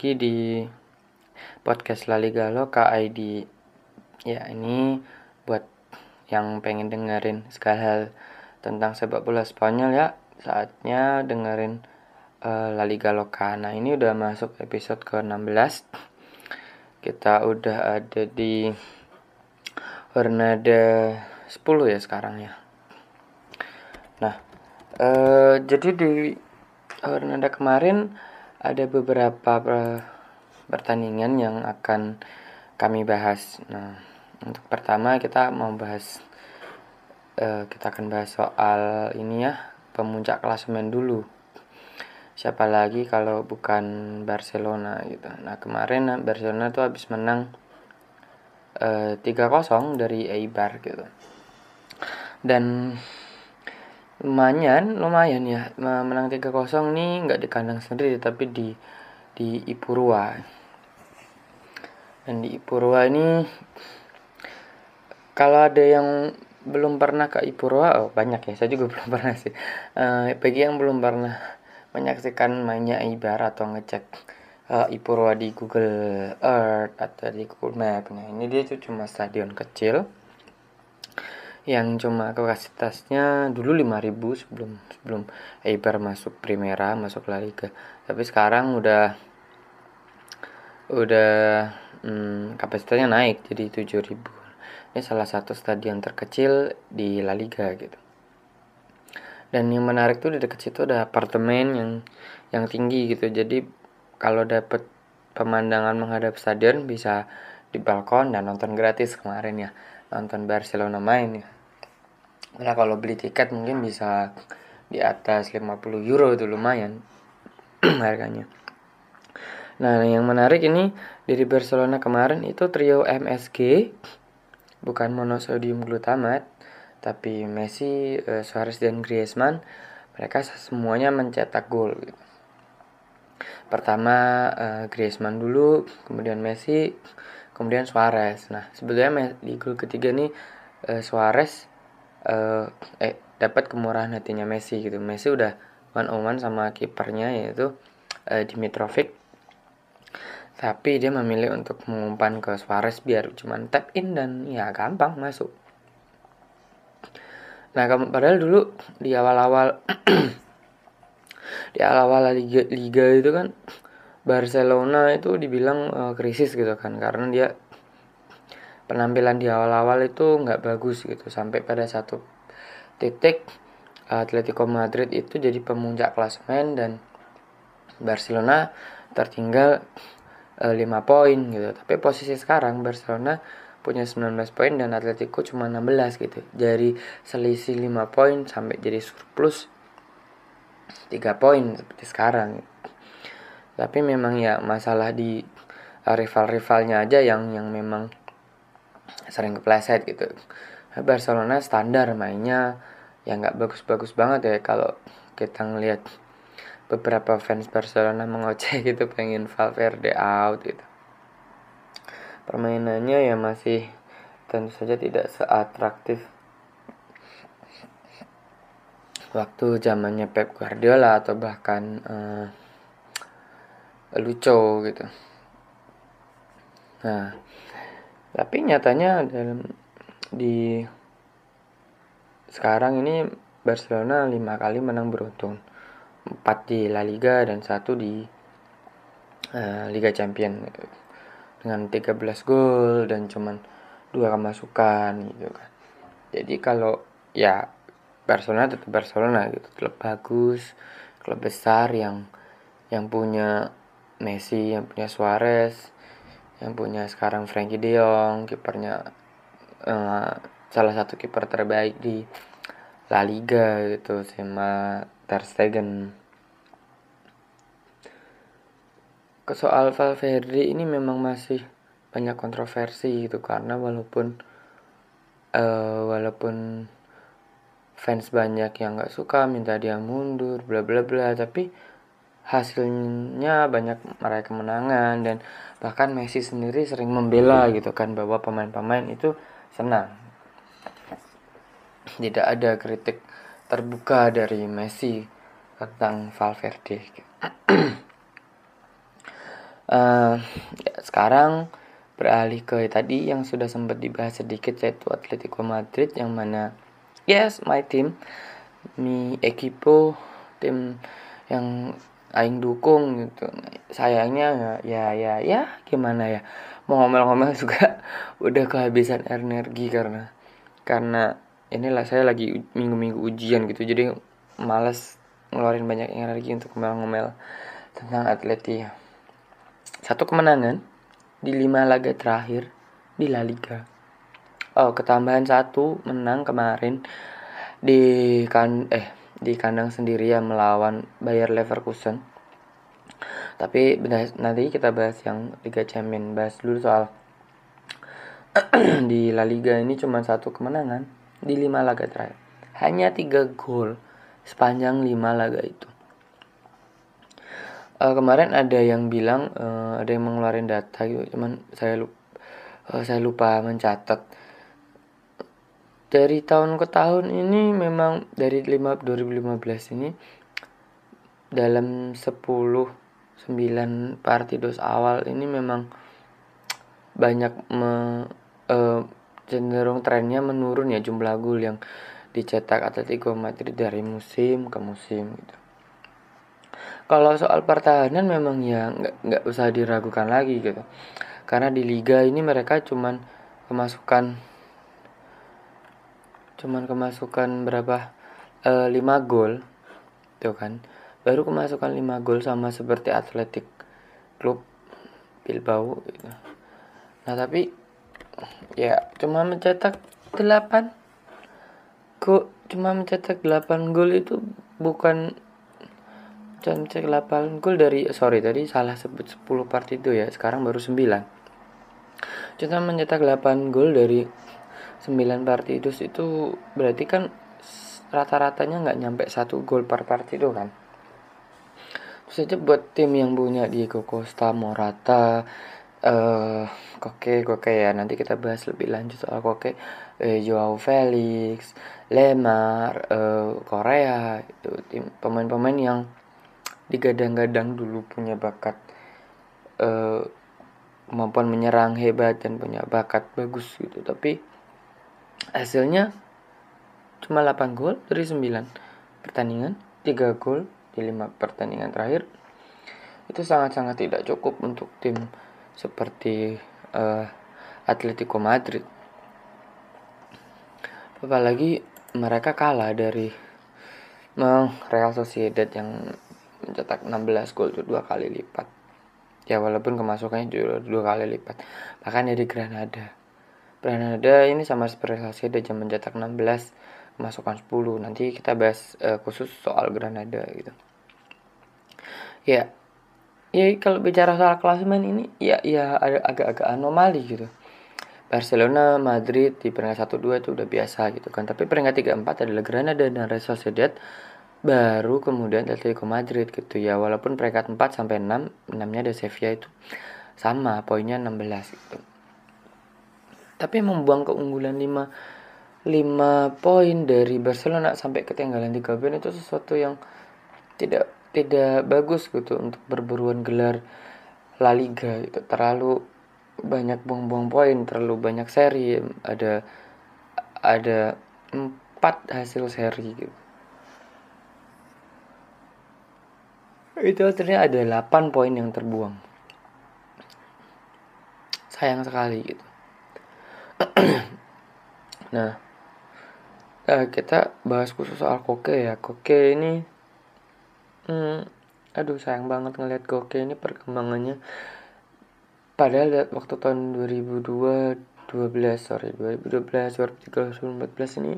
Lagi di podcast La Liga Loka ID. Ya, ini buat yang pengen dengerin segala hal tentang sepak bola Spanyol ya, saatnya dengerin uh, La Liga Loka. Nah, ini udah masuk episode ke-16. Kita udah ada di Jornada 10 ya sekarang ya. Nah, uh, jadi di Jornada kemarin ada beberapa pertandingan yang akan kami bahas. Nah, untuk pertama kita mau bahas uh, kita akan bahas soal ini ya, pemuncak klasemen dulu. Siapa lagi kalau bukan Barcelona gitu. Nah, kemarin Barcelona tuh habis menang uh, 3-0 dari Eibar gitu. Dan lumayan lumayan ya. Menang 3-0 nih nggak di kandang sendiri tapi di di Ipurua. Dan di Ipurua ini kalau ada yang belum pernah ke Ipurua oh banyak ya. Saya juga belum pernah sih. Uh, bagi yang belum pernah menyaksikan mainnya Ibar atau ngecek uh, Ipurua di Google Earth atau di Google Map nah ini dia cuma stadion kecil yang cuma kapasitasnya dulu 5000 sebelum sebelum Eibar masuk Primera masuk La Liga. Tapi sekarang udah udah hmm, kapasitasnya naik jadi 7000 ini salah satu stadion terkecil di La Liga gitu. Dan yang menarik tuh di dekat situ ada apartemen yang yang tinggi gitu. Jadi kalau dapet pemandangan menghadap stadion bisa di balkon dan nonton gratis kemarin ya nonton Barcelona main ya Nah kalau beli tiket mungkin bisa di atas 50 euro itu lumayan harganya Nah yang menarik ini dari Barcelona kemarin itu trio MSG bukan monosodium glutamat tapi Messi, uh, Suarez dan Griezmann mereka semuanya mencetak gol. Pertama uh, Griezmann dulu, kemudian Messi, kemudian Suarez. Nah, sebetulnya di gol ketiga nih uh, Suarez uh, eh dapat kemurahan hatinya Messi gitu. Messi udah one on one sama kipernya yaitu uh, Dimitrovic. Tapi dia memilih untuk mengumpan ke Suarez biar cuman tap in dan ya gampang masuk. Nah, padahal dulu di awal-awal di awal-awal liga, liga itu kan Barcelona itu dibilang uh, krisis gitu kan karena dia penampilan di awal-awal itu nggak bagus gitu sampai pada satu titik Atletico Madrid itu jadi pemuncak klasemen dan Barcelona tertinggal e, eh, 5 poin gitu. Tapi posisi sekarang Barcelona punya 19 poin dan Atletico cuma 16 gitu. Dari selisih 5 poin sampai jadi surplus 3 poin seperti sekarang. Tapi memang ya masalah di rival-rivalnya aja yang yang memang sering kepleset gitu. Barcelona standar mainnya ya nggak bagus-bagus banget ya kalau kita ngelihat beberapa fans Barcelona mengoceh gitu pengen Valverde out gitu. Permainannya ya masih tentu saja tidak seatraktif waktu zamannya Pep Guardiola atau bahkan uh, Lucho gitu. Nah tapi nyatanya dalam di sekarang ini Barcelona lima kali menang beruntun empat di La Liga dan satu di uh, Liga Champion. Dengan 13 gol dan cuman dua kemasukan gitu kan. Jadi kalau ya Barcelona tetap Barcelona gitu. Klub bagus klub besar yang yang punya Messi yang punya Suarez yang punya sekarang Frankie De kipernya uh, salah satu kiper terbaik di La Liga gitu sama Ter Stegen. Ke soal Valverde ini memang masih banyak kontroversi gitu karena walaupun uh, walaupun fans banyak yang nggak suka minta dia mundur bla bla bla tapi hasilnya banyak meraih kemenangan dan bahkan Messi sendiri sering membela gitu kan bahwa pemain-pemain itu senang. Tidak ada kritik terbuka dari Messi tentang Valverde. Uh, ya, sekarang beralih ke tadi yang sudah sempat dibahas sedikit yaitu Atletico Madrid yang mana yes my team mi equipo tim yang aing dukung gitu. Sayangnya ya ya ya gimana ya? Mau ngomel-ngomel juga udah kehabisan energi karena karena inilah saya lagi minggu-minggu ujian gitu jadi males ngeluarin banyak energi untuk ngomel-ngomel tentang atleti satu kemenangan di lima laga terakhir di La Liga. Oh, ketambahan satu menang kemarin di kan eh di kandang sendiri ya melawan Bayer Leverkusen. Tapi nanti kita bahas yang Liga Champions. Bahas dulu soal di La Liga ini cuma satu kemenangan di lima laga terakhir. Hanya tiga gol sepanjang lima laga itu uh, kemarin ada yang bilang uh, ada yang mengeluarkan data gitu cuman saya lupa uh, saya lupa mencatat dari tahun ke tahun ini memang dari 5 2015 ini dalam 10 9 partidos awal ini memang banyak me, uh, cenderung trennya menurun ya jumlah gol yang dicetak Atletico Madrid dari musim ke musim gitu. Kalau soal pertahanan memang ya nggak nggak usah diragukan lagi gitu. Karena di liga ini mereka cuman kemasukan cuman kemasukan berapa? E, eh, 5 gol. Tuh kan. Baru kemasukan 5 gol sama seperti Atletik klub Bilbao gitu. nah tapi ya cuma mencetak 8 kok cuma mencetak 8 gol itu bukan cek 8 gol dari sorry tadi salah sebut 10 part itu ya. Sekarang baru 9 kita mencetak 8 gol dari 9 partidus itu berarti kan rata-ratanya nggak nyampe satu gol per partido kan? Terus aja buat tim yang punya Diego Costa Morata uh, Koke Koke ya nanti kita bahas lebih lanjut soal Koke. Uh, Joao Felix Lemar uh, Korea itu tim pemain-pemain yang digadang-gadang dulu punya bakat uh, kemampuan menyerang hebat dan punya bakat bagus gitu. Tapi hasilnya cuma 8 gol dari 9 pertandingan 3 gol di 5 pertandingan terakhir. Itu sangat-sangat tidak cukup untuk tim seperti uh, Atletico Madrid. Apalagi mereka kalah dari Real Sociedad yang mencetak 16 gol itu dua kali lipat. Ya walaupun kemasukannya dua kali lipat. Bahkan dari Granada Granada ini sama seperti Sociedad yang mencetak 16 kemasukan 10 nanti kita bahas uh, khusus soal Granada gitu. Ya ya kalau bicara soal klasemen ini ya ya ada agak-agak anomali gitu. Barcelona, Madrid di peringkat 1 2 itu udah biasa gitu kan. Tapi peringkat 3 4 adalah Granada dan Real Sociedad baru kemudian Atletico Madrid gitu ya. Walaupun peringkat 4 sampai 6 6 nya ada Sevilla itu. Sama poinnya 16 gitu tapi membuang keunggulan 5 5 poin dari Barcelona sampai ketinggalan 3 poin itu sesuatu yang tidak tidak bagus gitu untuk berburuan gelar La Liga itu terlalu banyak buang-buang poin terlalu banyak seri ada ada empat hasil seri gitu. Itu artinya ada 8 poin yang terbuang. Sayang sekali gitu nah uh, kita bahas khusus soal koke ya. Koke ini hmm, aduh sayang banget ngeliat koke ini perkembangannya. Padahal waktu tahun 2002 12 sorry 2012 2013 2014 ini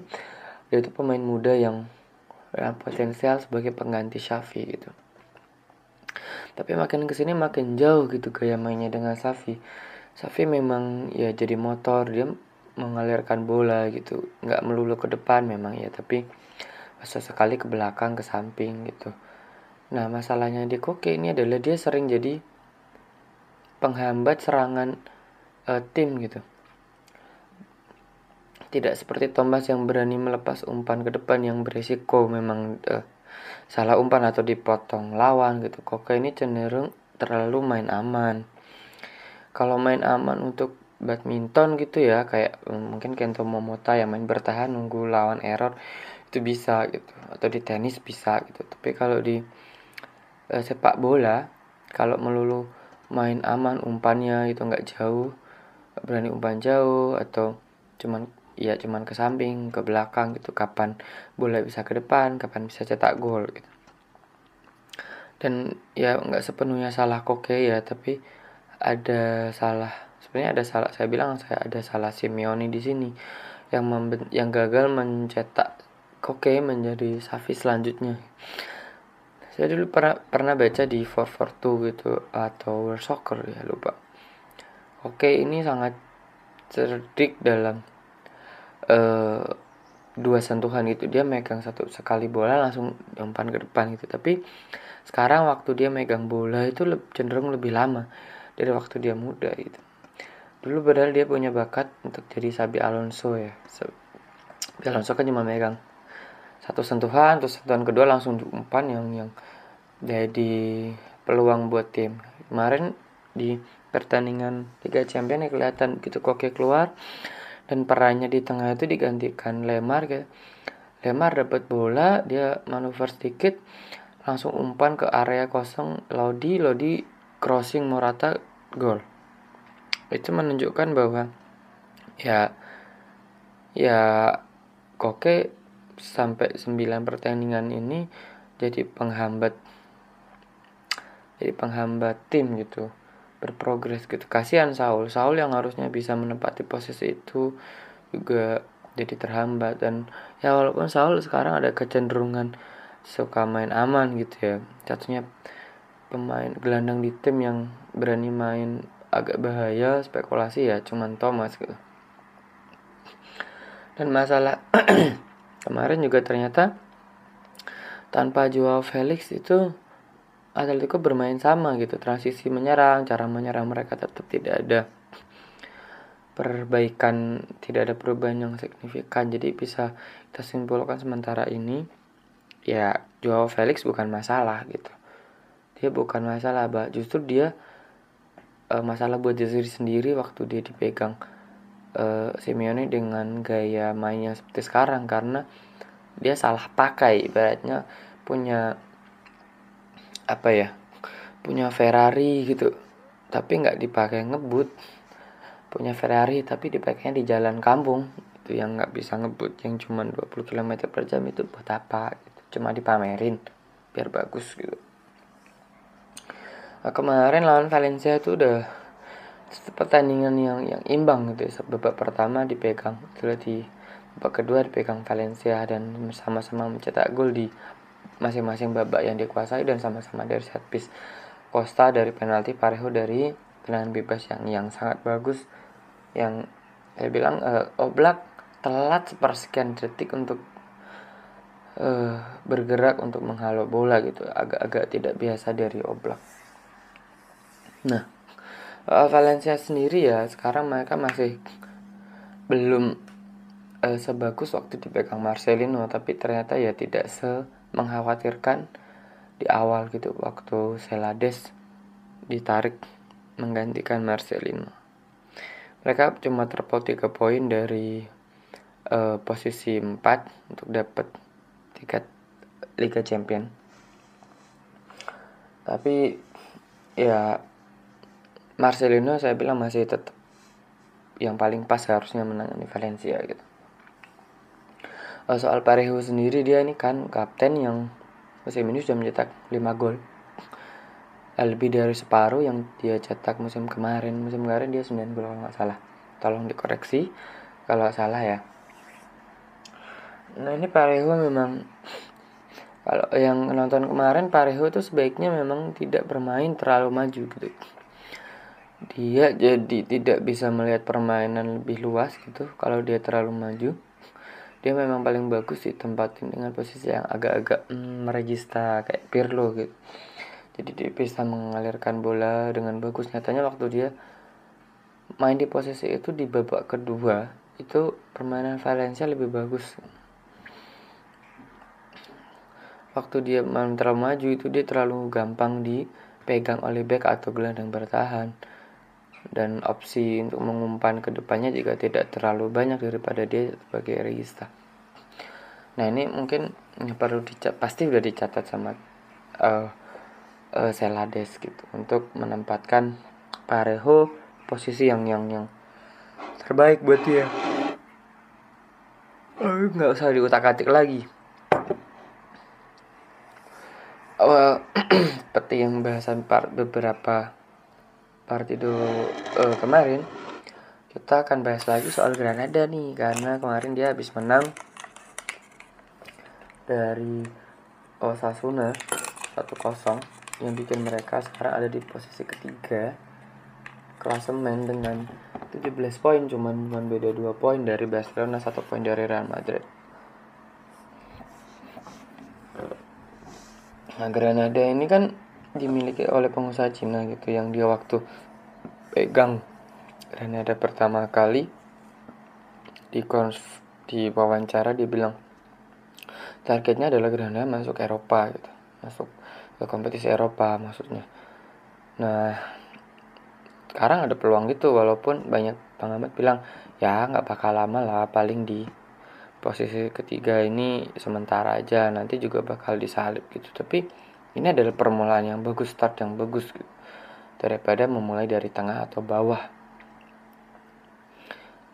dia itu pemain muda yang yang potensial sebagai pengganti Shafi gitu. Tapi makin ke sini makin jauh gitu gaya mainnya dengan Safi Safi memang ya jadi motor. Dia mengalirkan bola gitu. Nggak melulu ke depan memang ya tapi bisa sekali ke belakang ke samping gitu. Nah masalahnya di Koke ini adalah dia sering jadi penghambat serangan uh, tim gitu. Tidak seperti Thomas yang berani melepas umpan ke depan yang berisiko memang uh, salah umpan atau dipotong lawan gitu. Koke ini cenderung terlalu main aman kalau main aman untuk badminton gitu ya kayak mm, mungkin Kento Momota yang main bertahan nunggu lawan error itu bisa gitu. Atau di tenis bisa gitu. Tapi kalau di uh, sepak bola kalau melulu main aman umpannya itu nggak jauh berani umpan jauh atau cuman ya cuman ke samping ke belakang gitu kapan bola bisa ke depan kapan bisa cetak gol gitu. Dan ya nggak sepenuhnya salah koke ya tapi ada salah sebenarnya ada salah saya bilang saya ada salah Simeone di sini yang memben, yang gagal mencetak Koke menjadi Safi selanjutnya. Saya dulu pernah pernah baca di 442 gitu atau World Soccer ya lupa. Oke ini sangat cerdik dalam uh, dua sentuhan gitu dia megang satu sekali bola langsung umpan ke depan gitu. Tapi sekarang waktu dia megang bola itu cenderung lebih lama dari waktu dia muda gitu. Dulu padahal dia punya bakat untuk jadi Sabi Alonso ya. Sabi Alonso kan cuma megang satu sentuhan terus sentuhan kedua langsung diumpan yang yang jadi peluang buat tim. Kemarin di pertandingan Liga Champions ya kelihatan gitu koke keluar dan perannya di tengah itu digantikan Lemar gitu. Lemar dapat bola dia manuver sedikit langsung umpan ke area kosong. Lodi Lodi crossing Morata gol. Itu menunjukkan bahwa ya ya Koke sampai 9 pertandingan ini jadi penghambat jadi penghambat tim gitu berprogres gitu. Kasihan Saul. Saul yang harusnya bisa menempati posisi itu juga jadi terhambat. Dan ya walaupun Saul sekarang ada kecenderungan suka main aman gitu ya. Satunya pemain gelandang di tim yang berani main agak bahaya spekulasi ya cuman Thomas gitu. Dan masalah kemarin juga ternyata tanpa Joao Felix itu Atletico bermain sama gitu transisi menyerang cara menyerang mereka tetap tidak ada perbaikan tidak ada perubahan yang signifikan. Jadi bisa kita simpulkan sementara ini ya Joao Felix bukan masalah gitu dia bukan masalah bah justru dia uh, masalah buat diri sendiri waktu dia dipegang uh, Simeone dengan gaya mainnya seperti sekarang. Karena dia salah pakai ibaratnya punya apa ya punya Ferrari gitu. Tapi nggak dipakai ngebut. Punya Ferrari tapi dipakainya di jalan kampung. Itu yang nggak bisa ngebut. Yang cuma 20 km per jam itu buat apa? Gitu. cuma dipamerin biar bagus gitu kemarin lawan Valencia itu udah pertandingan yang yang imbang gitu ya. babak pertama dipegang sudah di babak kedua dipegang Valencia dan sama-sama mencetak gol di masing-masing babak yang dikuasai dan sama-sama dari set piece Costa dari penalti Parejo dari tendangan bebas yang yang sangat bagus yang saya bilang uh, Oblak telat sepersekian detik untuk uh, bergerak untuk menghalau bola gitu agak-agak tidak biasa dari Oblak Nah, uh, Valencia sendiri ya sekarang mereka masih belum uh, sebagus waktu dipegang Marcelino, tapi ternyata ya tidak se mengkhawatirkan di awal gitu waktu Celades ditarik menggantikan Marcelino. Mereka cuma terpaut 3 poin dari uh, posisi 4 untuk dapat tiket Liga Champion. Tapi ya Marcelino saya bilang masih tetap yang paling pas harusnya menangani Valencia gitu. Oh, soal Parejo sendiri dia ini kan kapten yang musim ini sudah mencetak 5 gol. Lebih dari separuh yang dia cetak musim kemarin. Musim kemarin dia 9 gol kalau nggak salah. Tolong dikoreksi kalau salah ya. Nah ini Parejo memang kalau yang nonton kemarin Parejo itu sebaiknya memang tidak bermain terlalu maju gitu dia jadi tidak bisa melihat permainan lebih luas gitu kalau dia terlalu maju. Dia memang paling bagus ditempatin dengan posisi yang agak-agak mm, kayak Pirlo gitu. Jadi dia bisa mengalirkan bola dengan bagus. Nyatanya waktu dia main di posisi itu di babak kedua itu permainan Valencia lebih bagus. Waktu dia main terlalu maju itu dia terlalu gampang di dipegang oleh back atau gelandang bertahan dan opsi untuk mengumpan ke depannya juga tidak terlalu banyak daripada dia sebagai regista. Nah ini mungkin perlu dicatat pasti sudah dicatat sama uh, uh, Selades gitu untuk menempatkan Parejo posisi yang yang yang terbaik buat dia. Nggak usah diutak-atik lagi. Uh, seperti yang bahasan part beberapa partido uh, kemarin kita akan bahas lagi soal Granada nih karena kemarin dia habis menang dari Osasuna 1-0 yang bikin mereka sekarang ada di posisi ketiga klasemen dengan 17 poin cuman cuman beda 2 poin dari Barcelona 1 poin dari Real Madrid. Nah Granada ini kan dimiliki oleh pengusaha Cina gitu yang dia waktu pegang. Granada pertama kali di konf di wawancara dia bilang targetnya adalah Granada masuk Eropa gitu. Masuk ke kompetisi Eropa maksudnya. Nah sekarang ada peluang gitu walaupun banyak pengamat bilang ya nggak bakal lama lah paling di posisi ketiga ini sementara aja nanti juga bakal disalip gitu. Tapi ini adalah permulaan yang bagus start yang bagus gitu. Daripada memulai dari tengah atau bawah.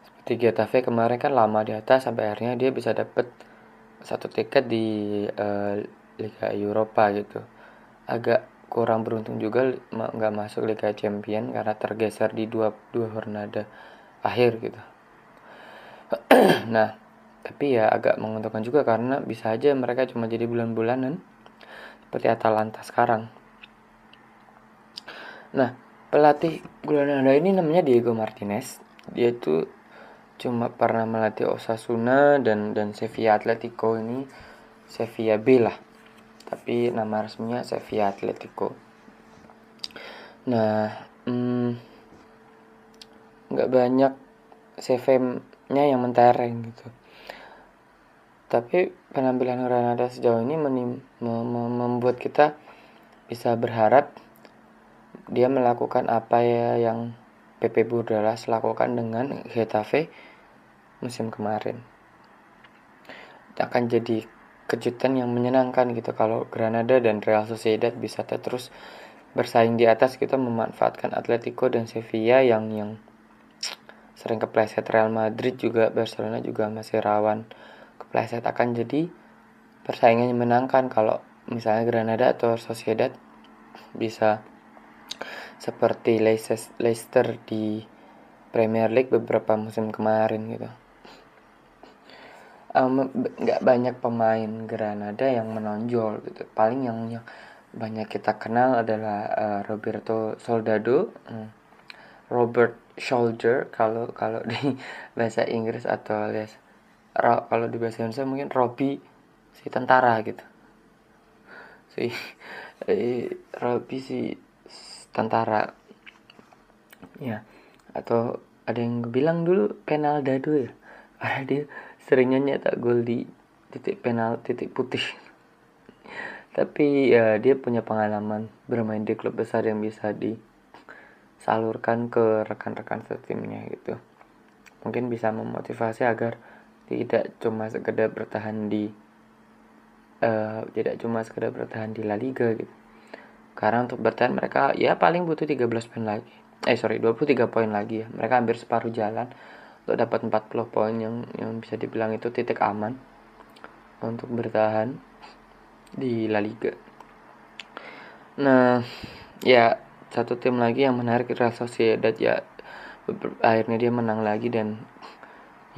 Seperti Getafe kemarin kan lama di atas sampai akhirnya dia bisa dapet satu tiket di uh, Liga Eropa gitu. Agak kurang beruntung juga nggak masuk Liga Champion karena tergeser di dua dua hornada akhir gitu. Nah tapi ya agak menguntungkan juga karena bisa aja mereka cuma jadi bulan-bulanan seperti Atalanta sekarang. Nah, pelatih Granada ini namanya Diego Martinez. Dia itu cuma pernah melatih Osasuna dan dan Sevilla Atletico ini Sevilla B lah. Tapi nama resminya Sevilla Atletico. Nah, hmm, nggak banyak CV-nya yang mentereng gitu tapi penampilan Granada sejauh ini membuat kita bisa berharap dia melakukan apa ya yang PP Burdalas lakukan dengan Getafe musim kemarin. Akan jadi kejutan yang menyenangkan gitu kalau Granada dan Real Sociedad bisa terus bersaing di atas kita memanfaatkan Atletico dan Sevilla yang yang sering kepleset Real Madrid juga Barcelona juga masih rawan kepleset akan jadi persaingan yang menangkan kalau misalnya Granada atau Sociedad bisa seperti Leicester di Premier League beberapa musim kemarin gitu nggak um, banyak pemain Granada yang menonjol gitu paling yang yang banyak kita kenal adalah uh, Roberto Soldado hmm. Robert Soldier kalau kalau di bahasa Inggris atau Ro, kalau di bahasa Indonesia mungkin Robi si tentara gitu. Si eh, Robi si tentara. Ya atau ada yang bilang dulu penal dado ya? Karena dia seringnya nyetak gol di titik penal titik putih. Tapi ya dia punya pengalaman bermain di klub besar yang bisa disalurkan ke rekan-rekan setimnya gitu. Mungkin bisa memotivasi agar tidak cuma sekedar bertahan di uh, tidak cuma sekedar bertahan di La Liga gitu. Karena untuk bertahan mereka ya paling butuh 13 poin lagi. Eh sorry 23 poin lagi ya. Mereka hampir separuh jalan untuk dapat 40 poin yang yang bisa dibilang itu titik aman untuk bertahan di La Liga. Nah ya satu tim lagi yang menarik Real Sociedad ya akhirnya dia menang lagi dan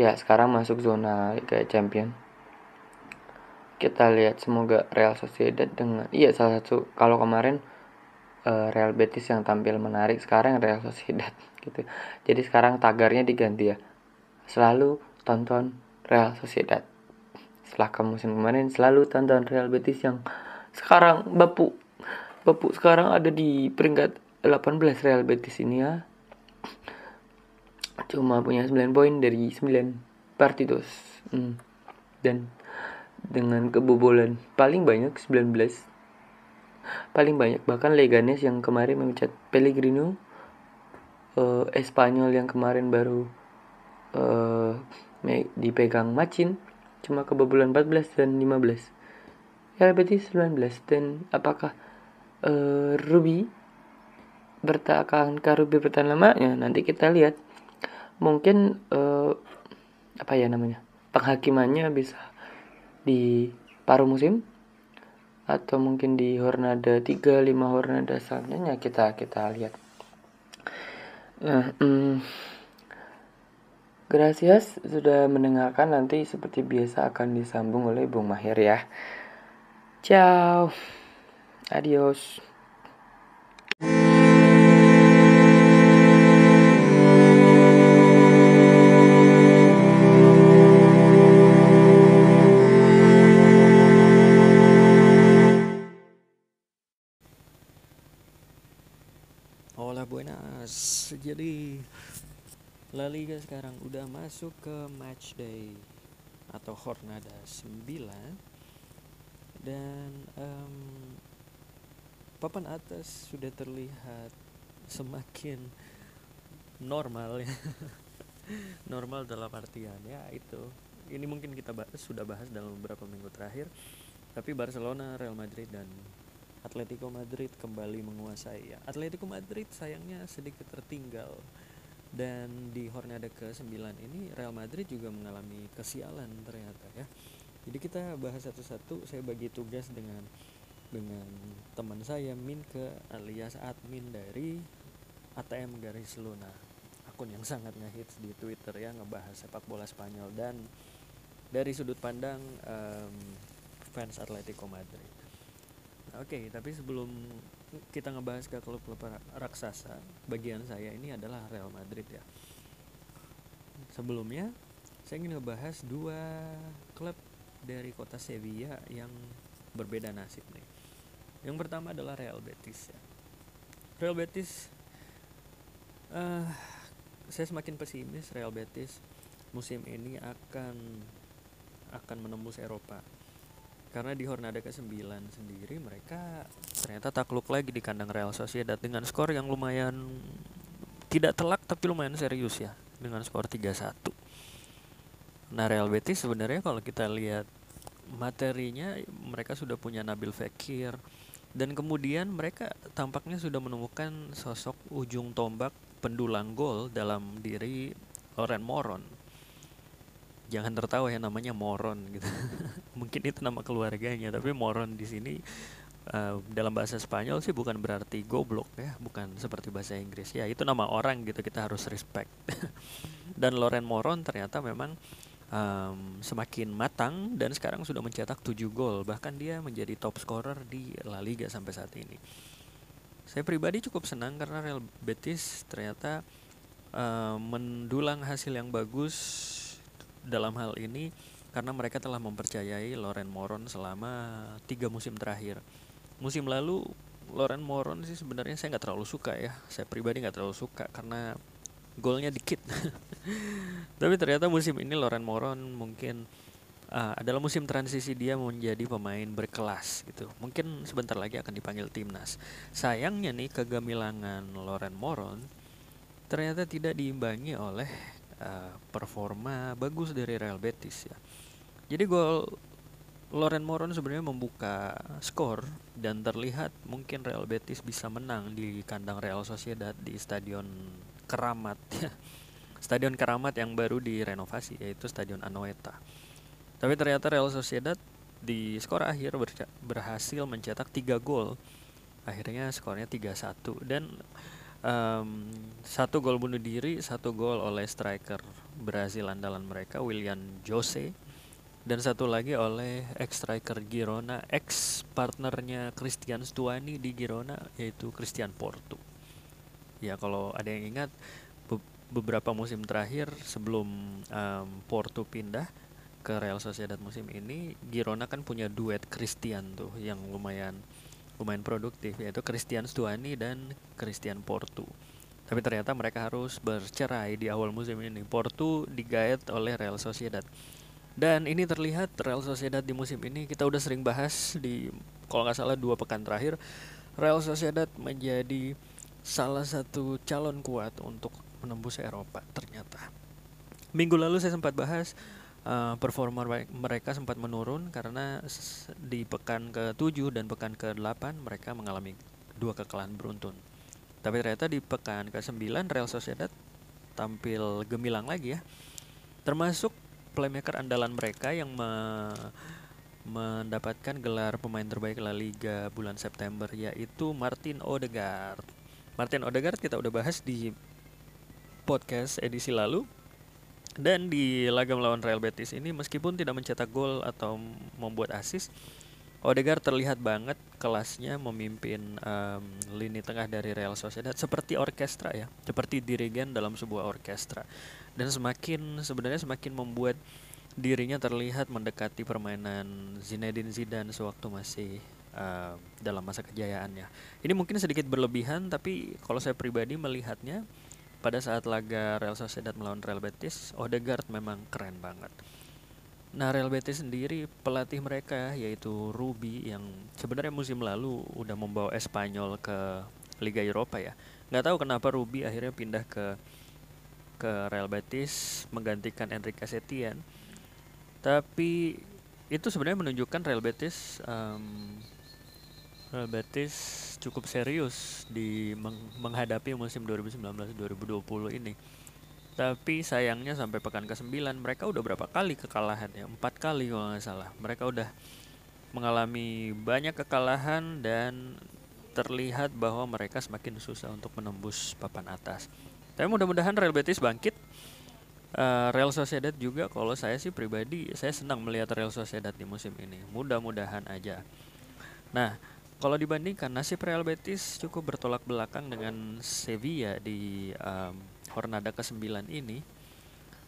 ya sekarang masuk zona Liga Champion. Kita lihat semoga Real Sociedad dengan iya salah satu kalau kemarin uh, Real Betis yang tampil menarik sekarang Real Sociedad gitu. Jadi sekarang tagarnya diganti ya. Selalu tonton Real Sociedad. Setelah ke musim kemarin selalu tonton Real Betis yang sekarang bapu. Bapu sekarang ada di peringkat 18 Real Betis ini ya cuma punya 9 poin dari 9 partidos. Hmm. dan dengan kebobolan paling banyak 19 paling banyak bahkan Leganes yang kemarin memecat Pellegrino uh, Espanyol yang kemarin baru uh, dipegang Macin cuma kebobolan 14 dan 15 ya berarti 19 dan apakah uh, Ruby bertahan Ruby bertahan lamanya nanti kita lihat mungkin uh, apa ya namanya penghakimannya bisa di paruh musim atau mungkin di Hornada 3 5 Hornada selanjutnya kita kita lihat. Nah, hmm, Gracias sudah mendengarkan nanti seperti biasa akan disambung oleh Bung Mahir ya. Ciao. Adios. Jadi La Liga sekarang udah masuk ke match day atau Hornada 9 dan um, papan atas sudah terlihat semakin normal ya. Normal dalam artian ya itu. Ini mungkin kita bahas, sudah bahas dalam beberapa minggu terakhir. Tapi Barcelona, Real Madrid dan Atletico Madrid kembali menguasai ya. Atletico Madrid sayangnya sedikit tertinggal. Dan di Hornada ke-9 ini Real Madrid juga mengalami kesialan ternyata ya. Jadi kita bahas satu-satu, saya bagi tugas dengan dengan teman saya Min ke alias admin dari ATM garis Luna. Akun yang sangat ngehits di Twitter ya ngebahas sepak bola Spanyol. Dan dari sudut pandang um, fans Atletico Madrid Oke, okay, tapi sebelum kita ngebahas ke klub-klub raksasa, bagian saya ini adalah Real Madrid ya. Sebelumnya, saya ingin ngebahas dua klub dari kota Sevilla yang berbeda nasib nih. Yang pertama adalah Real Betis ya. Real Betis, uh, saya semakin pesimis Real Betis musim ini akan akan menembus Eropa karena di Hornada ke-9 sendiri mereka ternyata takluk lagi di kandang Real Sociedad dengan skor yang lumayan tidak telak tapi lumayan serius ya dengan skor 3-1. Nah Real Betis sebenarnya kalau kita lihat materinya mereka sudah punya Nabil Fekir dan kemudian mereka tampaknya sudah menemukan sosok ujung tombak pendulang gol dalam diri Loren Moron jangan tertawa ya namanya moron gitu. Mungkin itu nama keluarganya tapi moron di sini uh, dalam bahasa Spanyol sih bukan berarti goblok ya bukan seperti bahasa Inggris. Ya itu nama orang gitu kita harus respect. Dan Loren Moron ternyata memang um, semakin matang dan sekarang sudah mencetak 7 gol. Bahkan dia menjadi top scorer di La Liga sampai saat ini. Saya pribadi cukup senang karena Real Betis ternyata uh, mendulang hasil yang bagus dalam hal ini karena mereka telah mempercayai Loren Moron selama tiga musim terakhir. Musim lalu Loren Moron sih sebenarnya saya nggak terlalu suka ya. Saya pribadi nggak terlalu suka karena golnya dikit. Tapi ternyata musim ini Loren Moron mungkin uh, adalah musim transisi dia menjadi pemain berkelas gitu. Mungkin sebentar lagi akan dipanggil timnas. Sayangnya nih kegemilangan Loren Moron ternyata tidak diimbangi oleh uh, performa bagus dari Real Betis ya. Jadi gol Loren Moron sebenarnya membuka skor dan terlihat mungkin Real Betis bisa menang di kandang Real Sociedad di Stadion Keramat ya. Stadion Keramat yang baru direnovasi yaitu Stadion Anoeta. Tapi ternyata Real Sociedad di skor akhir berhasil mencetak 3 gol. Akhirnya skornya 3-1 dan um, satu gol bunuh diri, satu gol oleh striker Brazil andalan mereka William Jose dan satu lagi oleh ex striker Girona, ex partnernya Christian Stuani di Girona yaitu Christian Porto. Ya kalau ada yang ingat be beberapa musim terakhir sebelum um, Porto pindah ke Real Sociedad musim ini, Girona kan punya duet Christian tuh yang lumayan lumayan produktif yaitu Christian Stuani dan Christian Portu. Tapi ternyata mereka harus bercerai di awal musim ini. Portu digait oleh Real Sociedad. Dan ini terlihat Real Sociedad di musim ini kita udah sering bahas di kalau nggak salah dua pekan terakhir Real Sociedad menjadi salah satu calon kuat untuk menembus Eropa ternyata. Minggu lalu saya sempat bahas uh, performa mereka sempat menurun karena di pekan ke-7 dan pekan ke-8 mereka mengalami dua kekalahan beruntun. Tapi ternyata di pekan ke-9 Real Sociedad tampil gemilang lagi ya. Termasuk playmaker andalan mereka yang me mendapatkan gelar pemain terbaik La Liga bulan September yaitu Martin Odegaard. Martin Odegaard kita udah bahas di podcast edisi lalu dan di laga melawan Real Betis ini meskipun tidak mencetak gol atau membuat assist, Odegaard terlihat banget kelasnya memimpin um, lini tengah dari Real Sociedad seperti orkestra ya, seperti dirigen dalam sebuah orkestra. Dan semakin sebenarnya semakin membuat dirinya terlihat mendekati permainan Zinedine Zidane sewaktu masih uh, dalam masa kejayaannya. Ini mungkin sedikit berlebihan tapi kalau saya pribadi melihatnya pada saat laga Real Sociedad melawan Real Betis, Odegaard memang keren banget. Nah, Real Betis sendiri pelatih mereka yaitu Ruby yang sebenarnya musim lalu udah membawa Espanyol ke Liga Eropa ya. Nggak tahu kenapa Ruby akhirnya pindah ke ke Real Betis menggantikan Enrique Setien. Tapi itu sebenarnya menunjukkan Real Betis um, Real Betis cukup serius di meng menghadapi musim 2019-2020 ini. Tapi sayangnya sampai pekan ke-9 mereka udah berapa kali kekalahan ya? Empat kali kalau nggak salah. Mereka udah mengalami banyak kekalahan dan terlihat bahwa mereka semakin susah untuk menembus papan atas. Tapi mudah-mudahan Real Betis bangkit. Uh, Real Sociedad juga kalau saya sih pribadi saya senang melihat Real Sociedad di musim ini. Mudah-mudahan aja. Nah, kalau dibandingkan nasib Real Betis cukup bertolak belakang dengan Sevilla di um, Hornada ke-9 ini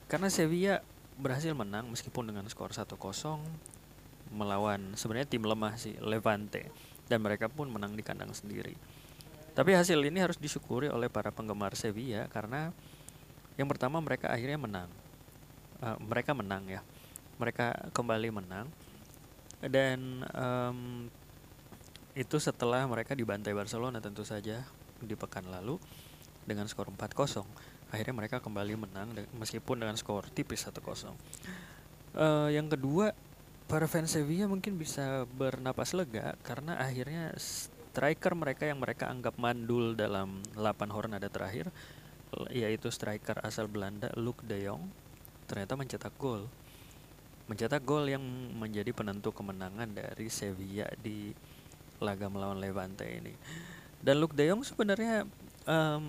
karena Sevilla berhasil menang meskipun dengan skor 1-0 melawan sebenarnya tim lemah sih Levante dan mereka pun menang di kandang sendiri. Tapi hasil ini harus disyukuri oleh para penggemar Sevilla karena yang pertama mereka akhirnya menang. Uh, mereka menang ya. Mereka kembali menang dan um, itu setelah mereka dibantai Barcelona tentu saja di pekan lalu dengan skor 4-0. Akhirnya mereka kembali menang meskipun dengan skor tipis 1-0. Uh, eh, yang kedua, para fans Sevilla mungkin bisa bernapas lega karena akhirnya striker mereka yang mereka anggap mandul dalam 8 hornada terakhir yaitu striker asal Belanda Luke De Jong ternyata mencetak gol. Mencetak gol yang menjadi penentu kemenangan dari Sevilla di laga melawan Levante ini. Dan Luke De Jong sebenarnya um,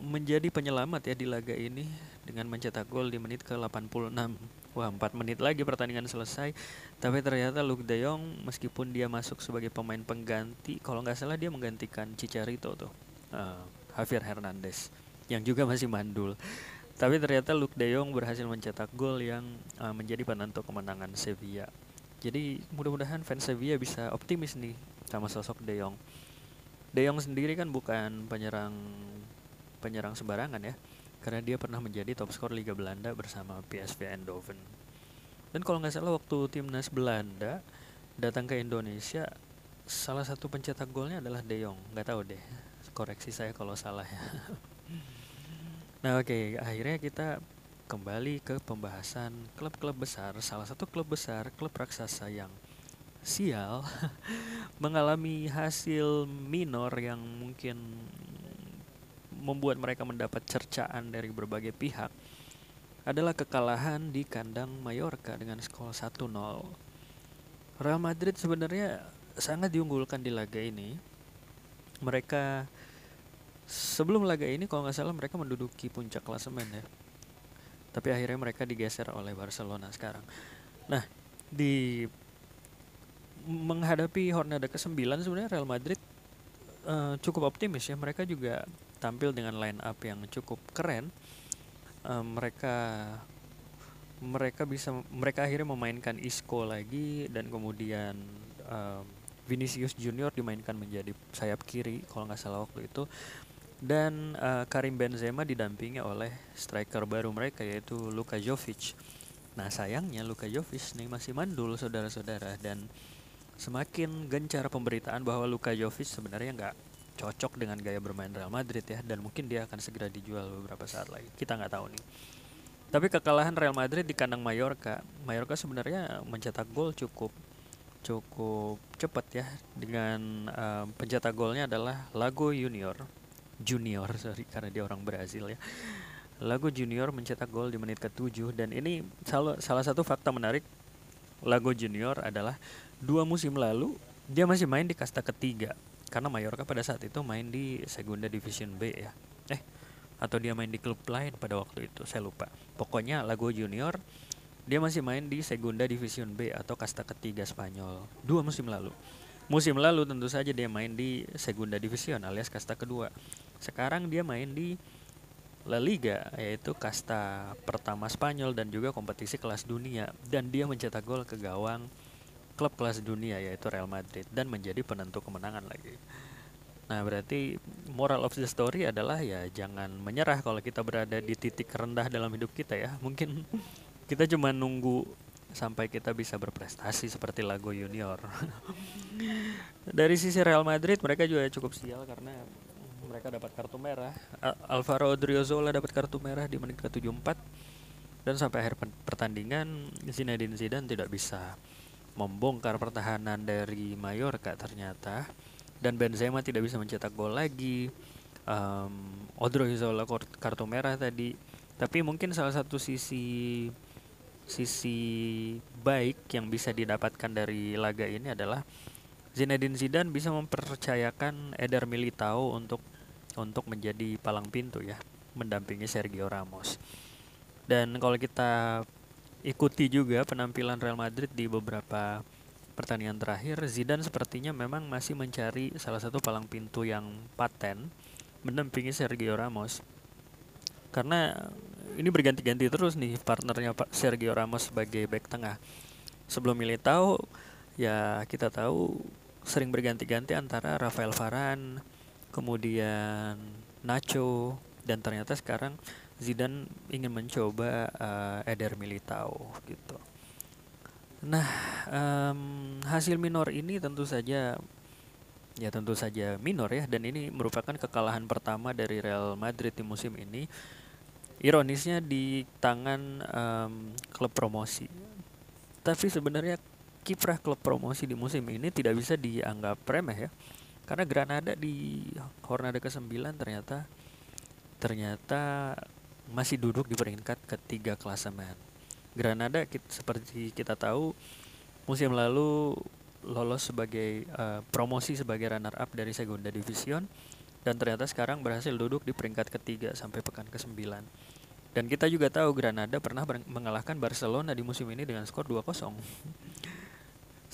menjadi penyelamat ya di laga ini dengan mencetak gol di menit ke-86. Wah, 4 menit lagi pertandingan selesai. Tapi ternyata Luke De Jong meskipun dia masuk sebagai pemain pengganti, kalau nggak salah dia menggantikan Chicharito tuh. Uh, Javier Hernandez yang juga masih mandul. Tapi ternyata Luke De Jong berhasil mencetak gol yang uh, menjadi penentu kemenangan Sevilla. Jadi mudah-mudahan fans Sevilla bisa optimis nih sama sosok De Jong. De Jong sendiri kan bukan penyerang penyerang sembarangan ya, karena dia pernah menjadi top skor Liga Belanda bersama PSV Eindhoven. Dan kalau nggak salah waktu timnas Belanda datang ke Indonesia, salah satu pencetak golnya adalah De Jong. Nggak tahu deh, koreksi saya kalau salah ya. nah oke, okay, akhirnya kita kembali ke pembahasan klub-klub besar. Salah satu klub besar, klub raksasa yang sial mengalami hasil minor yang mungkin membuat mereka mendapat cercaan dari berbagai pihak adalah kekalahan di kandang Mallorca dengan skor 1-0. Real Madrid sebenarnya sangat diunggulkan di laga ini. Mereka sebelum laga ini kalau nggak salah mereka menduduki puncak klasemen ya. Tapi akhirnya mereka digeser oleh Barcelona sekarang. Nah, di menghadapi Hornada ke-9 sebenarnya Real Madrid uh, cukup optimis ya. Mereka juga tampil dengan line up yang cukup keren. Uh, mereka mereka bisa mereka akhirnya memainkan Isco lagi dan kemudian uh, Vinicius Junior dimainkan menjadi sayap kiri kalau nggak salah waktu itu dan uh, Karim Benzema didampingi oleh striker baru mereka yaitu Luka Jovic Nah sayangnya Luka Jovic nih masih mandul saudara-saudara dan semakin gencar pemberitaan bahwa Luka Jovic sebenarnya nggak cocok dengan gaya bermain Real Madrid ya dan mungkin dia akan segera dijual beberapa saat lagi. Kita nggak tahu nih. Tapi kekalahan Real Madrid di kandang Mallorca, Mallorca sebenarnya mencetak gol cukup cukup cepat ya dengan um, pencetak golnya adalah Lago Junior Junior sorry karena dia orang Brazil ya Lago Junior mencetak gol di menit ke-7 dan ini salah, salah satu fakta menarik Lago Junior adalah dua musim lalu dia masih main di kasta ketiga karena Mallorca pada saat itu main di Segunda Division B ya eh atau dia main di klub lain pada waktu itu saya lupa pokoknya Lago Junior dia masih main di Segunda Division B atau kasta ketiga Spanyol dua musim lalu. Musim lalu tentu saja dia main di Segunda Division alias kasta kedua. Sekarang dia main di La Liga yaitu kasta pertama Spanyol dan juga kompetisi kelas dunia dan dia mencetak gol ke gawang klub kelas dunia yaitu Real Madrid dan menjadi penentu kemenangan lagi. Nah, berarti moral of the story adalah ya jangan menyerah kalau kita berada di titik rendah dalam hidup kita ya. Mungkin kita cuma nunggu sampai kita bisa berprestasi seperti Lago Junior. Dari sisi Real Madrid mereka juga cukup sial karena mereka dapat kartu merah. Alvaro Odriozola dapat kartu merah di menit ke-74 dan sampai akhir pertandingan Zinedine Zidane tidak bisa membongkar pertahanan dari Mallorca ternyata dan Benzema tidak bisa mencetak gol lagi. Um, Odriozola kartu merah tadi. Tapi mungkin salah satu sisi sisi baik yang bisa didapatkan dari laga ini adalah Zinedine Zidane bisa mempercayakan Eder Militao untuk untuk menjadi palang pintu ya, mendampingi Sergio Ramos. Dan kalau kita ikuti juga penampilan Real Madrid di beberapa pertandingan terakhir, Zidane sepertinya memang masih mencari salah satu palang pintu yang paten mendampingi Sergio Ramos. Karena ini berganti-ganti terus nih partnernya Pak Sergio Ramos sebagai back tengah. Sebelum Militao ya kita tahu sering berganti-ganti antara Rafael Varane, kemudian Nacho dan ternyata sekarang Zidane ingin mencoba uh, Eder Militao gitu. Nah, um, hasil minor ini tentu saja ya tentu saja minor ya dan ini merupakan kekalahan pertama dari Real Madrid di musim ini ironisnya di tangan um, klub promosi. Tapi sebenarnya kiprah klub promosi di musim ini tidak bisa dianggap remeh ya. Karena Granada di Hornada ke-9 ternyata ternyata masih duduk di peringkat ketiga klasemen. Granada kita, seperti kita tahu musim lalu lolos sebagai uh, promosi sebagai runner up dari Segunda Division dan ternyata sekarang berhasil duduk di peringkat ketiga sampai pekan ke-9. Dan kita juga tahu Granada pernah mengalahkan Barcelona di musim ini dengan skor 2-0.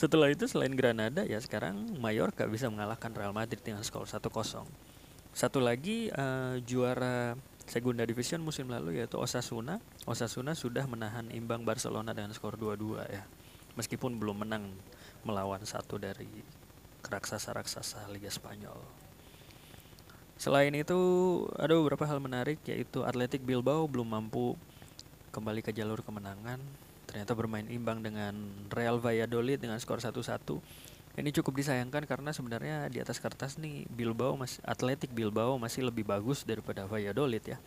Setelah itu selain Granada ya sekarang Mallorca bisa mengalahkan Real Madrid dengan skor 1-0. Satu lagi uh, juara Segunda Division musim lalu yaitu Osasuna. Osasuna sudah menahan imbang Barcelona dengan skor 2-2 ya. Meskipun belum menang melawan satu dari raksasa-raksasa Liga Spanyol. Selain itu ada beberapa hal menarik yaitu Atletik Bilbao belum mampu kembali ke jalur kemenangan. Ternyata bermain imbang dengan Real Valladolid dengan skor 1-1. Ini cukup disayangkan karena sebenarnya di atas kertas nih Bilbao masih Atletik Bilbao masih lebih bagus daripada Valladolid ya.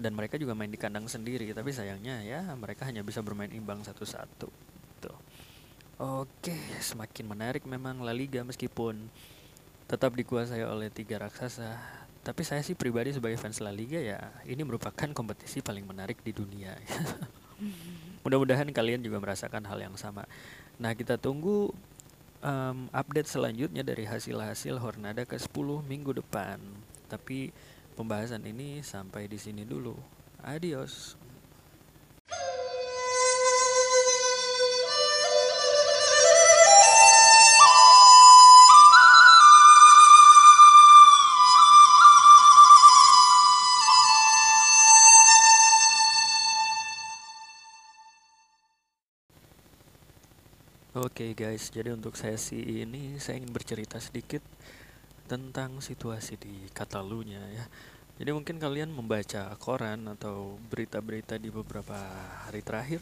Dan mereka juga main di kandang sendiri, tapi sayangnya ya mereka hanya bisa bermain imbang 1-1. Tuh. Oke, semakin menarik memang La Liga meskipun tetap dikuasai oleh tiga raksasa. Tapi saya sih pribadi sebagai fans La Liga ya ini merupakan kompetisi paling menarik di dunia. Mudah-mudahan kalian juga merasakan hal yang sama. Nah kita tunggu um, update selanjutnya dari hasil-hasil Hornada ke 10 minggu depan. Tapi pembahasan ini sampai di sini dulu. Adios. Oke okay guys, jadi untuk sesi ini saya ingin bercerita sedikit tentang situasi di Katalunya ya. Jadi mungkin kalian membaca koran atau berita-berita di beberapa hari terakhir,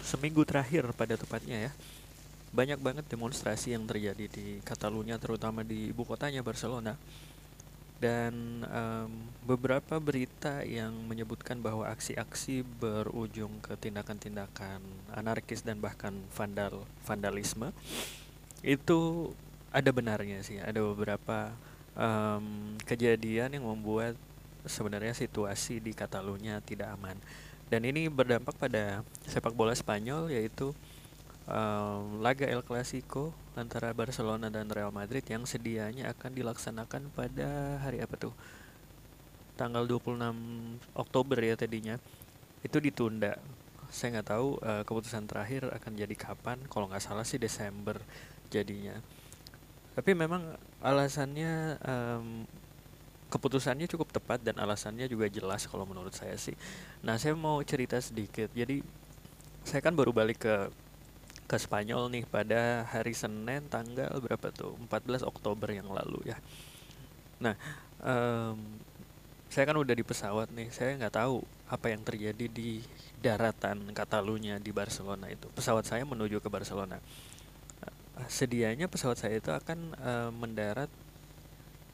seminggu terakhir pada tepatnya ya, banyak banget demonstrasi yang terjadi di Catalunya terutama di ibu kotanya Barcelona dan um, beberapa berita yang menyebutkan bahwa aksi-aksi berujung ke tindakan-tindakan anarkis dan bahkan vandal vandalisme itu ada benarnya sih. Ada beberapa um, kejadian yang membuat sebenarnya situasi di Catalunya tidak aman. Dan ini berdampak pada sepak bola Spanyol yaitu um, laga El Clasico antara Barcelona dan Real Madrid yang sedianya akan dilaksanakan pada hari apa tuh? Tanggal 26 Oktober ya tadinya. Itu ditunda. Saya nggak tahu uh, keputusan terakhir akan jadi kapan. Kalau nggak salah sih Desember jadinya. Tapi memang alasannya um, keputusannya cukup tepat dan alasannya juga jelas kalau menurut saya sih. Nah, saya mau cerita sedikit. Jadi saya kan baru balik ke ke Spanyol nih pada hari Senin tanggal berapa tuh? 14 Oktober yang lalu ya. Nah um, saya kan udah di pesawat nih saya nggak tahu apa yang terjadi di daratan Katalunya di Barcelona itu. Pesawat saya menuju ke Barcelona. Sedianya pesawat saya itu akan uh, mendarat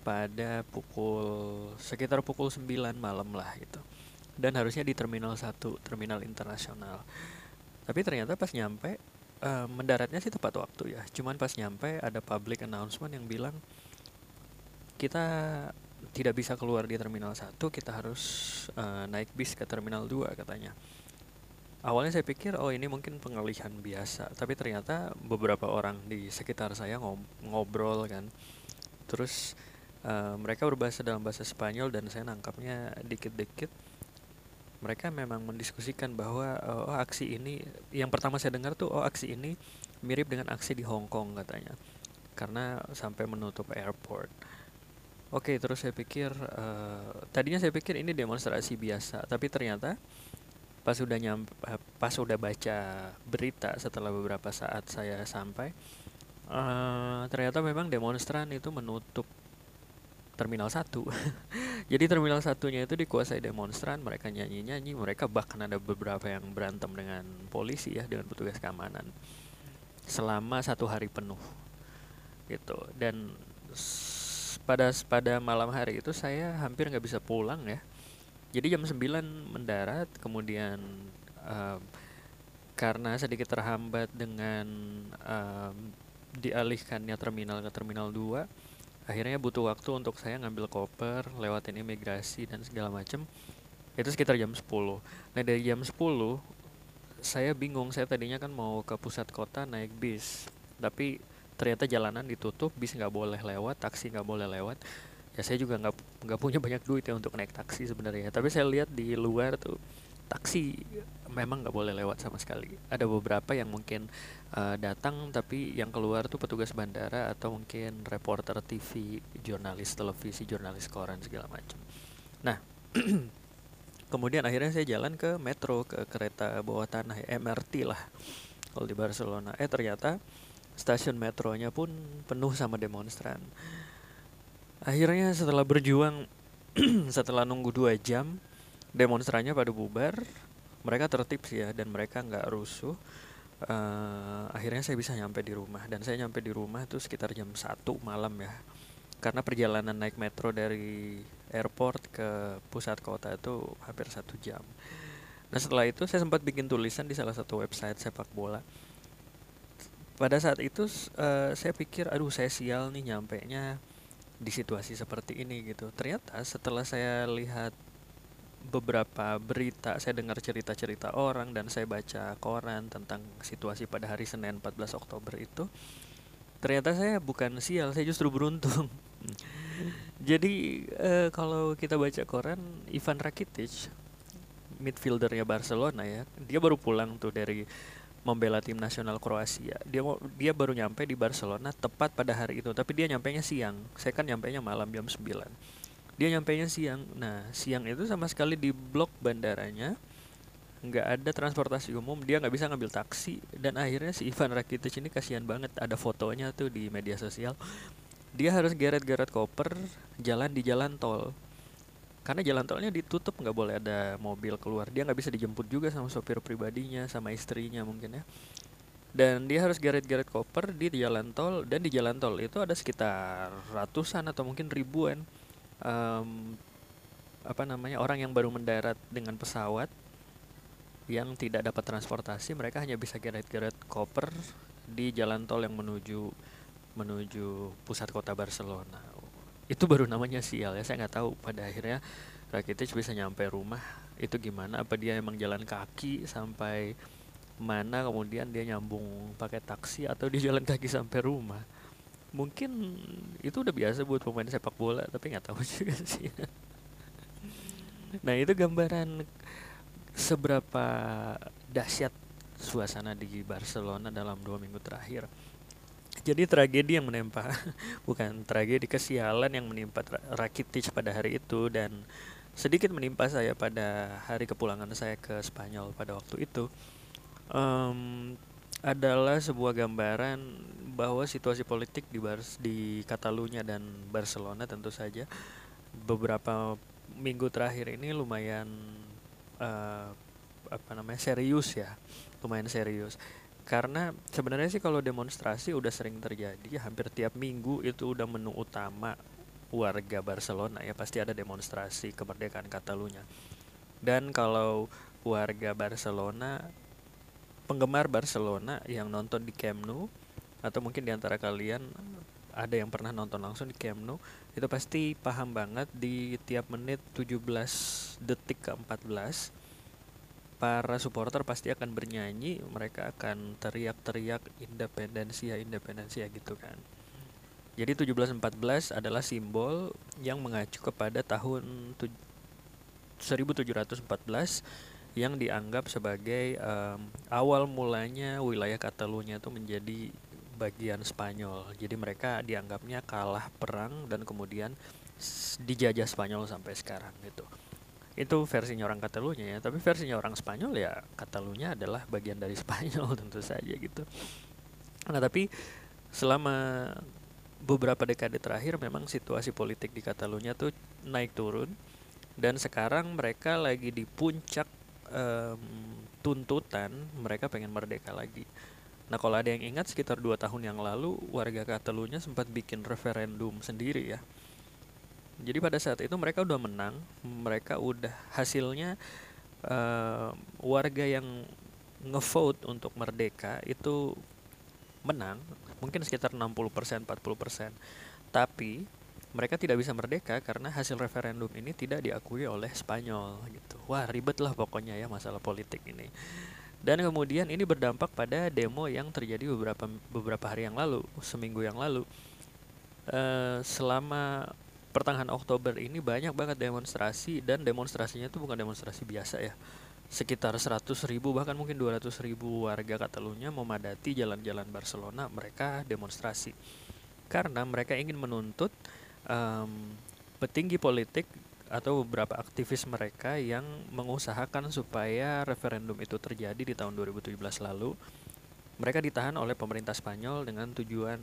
pada pukul sekitar pukul 9 malam lah gitu. Dan harusnya di terminal 1 terminal internasional. Tapi ternyata pas nyampe uh, mendaratnya sih tepat waktu ya. Cuman pas nyampe ada public announcement yang bilang kita tidak bisa keluar di terminal 1 kita harus uh, naik bis ke terminal 2 katanya. Awalnya saya pikir oh ini mungkin pengalihan biasa tapi ternyata beberapa orang di sekitar saya ngob ngobrol kan. Terus uh, mereka berbahasa dalam bahasa Spanyol dan saya nangkapnya dikit-dikit mereka memang mendiskusikan bahwa oh aksi ini yang pertama saya dengar tuh oh aksi ini mirip dengan aksi di Hong Kong katanya karena sampai menutup airport. Oke, terus saya pikir uh, tadinya saya pikir ini demonstrasi biasa, tapi ternyata pas sudah nyampe pas sudah baca berita setelah beberapa saat saya sampai uh, ternyata memang demonstran itu menutup terminal 1 jadi terminal satunya itu dikuasai demonstran mereka nyanyi-nyanyi mereka bahkan ada beberapa yang berantem dengan polisi ya dengan petugas keamanan. Selama satu hari penuh gitu. Dan pada pada malam hari itu saya hampir nggak bisa pulang ya. Jadi jam 9 mendarat kemudian uh, karena sedikit terhambat dengan uh, dialihkannya terminal ke terminal 2 akhirnya butuh waktu untuk saya ngambil koper lewatin imigrasi dan segala macem. Itu sekitar jam 10 nah dari jam 10 saya bingung. Saya tadinya kan mau ke pusat kota naik bis. Tapi ternyata jalanan ditutup bis nggak boleh lewat taksi nggak boleh lewat. Ya saya juga nggak nggak punya banyak duit ya untuk naik taksi sebenarnya. Tapi saya lihat di luar tuh taksi memang nggak boleh lewat sama sekali. Ada beberapa yang mungkin uh, datang tapi yang keluar tuh petugas bandara atau mungkin reporter TV jurnalis televisi jurnalis koran segala macam nah kemudian akhirnya saya jalan ke metro ke kereta bawah tanah MRT lah kalau di Barcelona. Eh ternyata stasiun metronya pun penuh sama demonstran. Akhirnya setelah berjuang setelah nunggu dua jam demonstrannya pada bubar mereka tertib sih ya dan mereka nggak rusuh. Uh, akhirnya saya bisa nyampe di rumah dan saya nyampe di rumah itu sekitar jam satu malam ya. Karena perjalanan naik metro dari airport ke pusat kota itu hampir satu jam. Nah setelah itu saya sempat bikin tulisan di salah satu website sepak bola. Pada saat itu uh, saya pikir aduh saya sial nih nyampe nya di situasi seperti ini gitu. Ternyata setelah saya lihat beberapa berita, saya dengar cerita-cerita orang dan saya baca koran tentang situasi pada hari Senin 14 Oktober itu. Ternyata saya bukan sial, saya justru beruntung. Jadi uh, kalau kita baca koran, Ivan Rakitic, midfieldernya Barcelona ya, dia baru pulang tuh dari membela tim nasional Kroasia. Dia dia baru nyampe di Barcelona tepat pada hari itu, tapi dia nyampe nya siang. Saya kan nyampe nya malam jam 9 dia nyampe nya siang. Nah siang itu sama sekali di blok bandaranya nggak ada transportasi umum. Dia nggak bisa ngambil taksi. Dan akhirnya si Ivan Rakitic ini kasihan banget. Ada fotonya tuh di media sosial. Dia harus geret-geret koper jalan di jalan tol. Karena jalan tolnya ditutup nggak boleh ada mobil keluar. Dia nggak bisa dijemput juga sama sopir pribadinya sama istrinya mungkin ya. Dan dia harus geret-geret koper di jalan tol. Dan di jalan tol itu ada sekitar ratusan atau mungkin ribuan um, apa namanya orang yang baru mendarat dengan pesawat yang tidak dapat transportasi mereka hanya bisa geret-geret koper di jalan tol yang menuju menuju pusat kota Barcelona. Itu baru namanya sial ya saya nggak tahu pada akhirnya Rakitic bisa nyampe rumah itu gimana? Apa dia emang jalan kaki sampai mana kemudian dia nyambung pakai taksi atau dia jalan kaki sampai rumah mungkin itu udah biasa buat pemain sepak bola tapi nggak tahu juga sih. Nah itu gambaran seberapa dahsyat suasana di Barcelona dalam dua minggu terakhir. Jadi tragedi yang menimpa bukan tragedi kesialan yang menimpa Rakitic pada hari itu dan sedikit menimpa saya pada hari kepulangan saya ke Spanyol pada waktu itu. Um, adalah sebuah gambaran bahwa situasi politik di Bar di Catalunya dan Barcelona tentu saja beberapa minggu terakhir ini lumayan uh, apa namanya serius ya lumayan serius. Karena sebenarnya sih kalau demonstrasi udah sering terjadi hampir tiap minggu itu udah menu utama warga Barcelona ya pasti ada demonstrasi kemerdekaan Catalunya. Dan kalau warga Barcelona penggemar Barcelona yang nonton di Camp Nou atau mungkin di antara kalian ada yang pernah nonton langsung di Camp Nou itu pasti paham banget di tiap menit 17 detik ke 14 para supporter pasti akan bernyanyi mereka akan teriak-teriak independensia independensia gitu kan. Jadi 1714 adalah simbol yang mengacu kepada tahun 1714 yang dianggap sebagai um, awal mulanya wilayah Catalunya itu menjadi bagian Spanyol. Jadi mereka dianggapnya kalah perang dan kemudian dijajah Spanyol sampai sekarang gitu itu versinya orang Katalunya ya tapi versinya orang Spanyol ya Katalunya adalah bagian dari Spanyol tentu saja gitu nah tapi selama beberapa dekade terakhir memang situasi politik di Katalunya tuh naik turun dan sekarang mereka lagi di puncak um, tuntutan mereka pengen merdeka lagi nah kalau ada yang ingat sekitar dua tahun yang lalu warga Katalunya sempat bikin referendum sendiri ya jadi pada saat itu mereka udah menang, mereka udah hasilnya uh, warga yang ngevote untuk merdeka itu menang, mungkin sekitar 60% 40%. Tapi mereka tidak bisa merdeka karena hasil referendum ini tidak diakui oleh Spanyol gitu. Wah, ribet lah pokoknya ya masalah politik ini. Dan kemudian ini berdampak pada demo yang terjadi beberapa beberapa hari yang lalu, seminggu yang lalu. Uh, selama pertengahan Oktober ini banyak banget demonstrasi dan demonstrasinya itu bukan demonstrasi biasa ya sekitar 100 ribu bahkan mungkin 200 ribu warga Catalunya memadati jalan-jalan Barcelona mereka demonstrasi karena mereka ingin menuntut um, petinggi politik atau beberapa aktivis mereka yang mengusahakan supaya referendum itu terjadi di tahun 2017 lalu mereka ditahan oleh pemerintah Spanyol dengan tujuan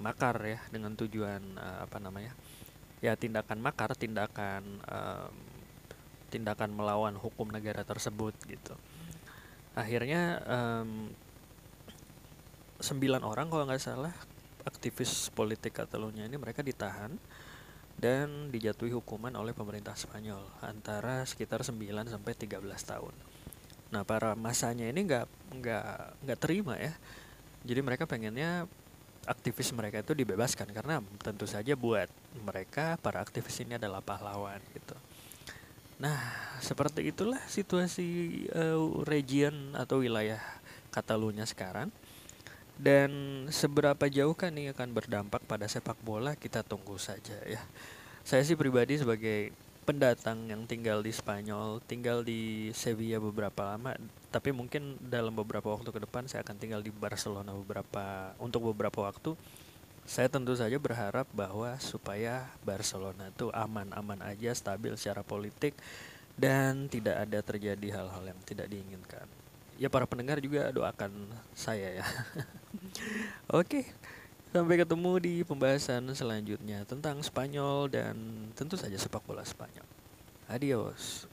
makar ya dengan tujuan uh, apa namanya ya tindakan makar tindakan um, tindakan melawan hukum negara tersebut gitu. Akhirnya um, sembilan orang kalau nggak salah aktivis politik Catalunya ini mereka ditahan dan dijatuhi hukuman oleh pemerintah Spanyol antara sekitar 9 sampai 13 tahun. Nah, para masanya ini nggak nggak nggak terima ya. Jadi mereka pengennya aktivis mereka itu dibebaskan karena tentu saja buat mereka para aktivis ini adalah pahlawan gitu. Nah, seperti itulah situasi uh, region atau wilayah Katalunya sekarang. Dan seberapa jauh kan ini akan berdampak pada sepak bola kita tunggu saja ya. Saya sih pribadi sebagai pendatang yang tinggal di Spanyol, tinggal di Sevilla beberapa lama tapi mungkin dalam beberapa waktu ke depan saya akan tinggal di Barcelona beberapa untuk beberapa waktu saya tentu saja berharap bahwa supaya Barcelona itu aman-aman aja stabil secara politik dan tidak ada terjadi hal-hal yang tidak diinginkan ya para pendengar juga doakan saya ya. Oke, sampai ketemu di pembahasan selanjutnya tentang Spanyol dan tentu saja sepak bola Spanyol. Adios.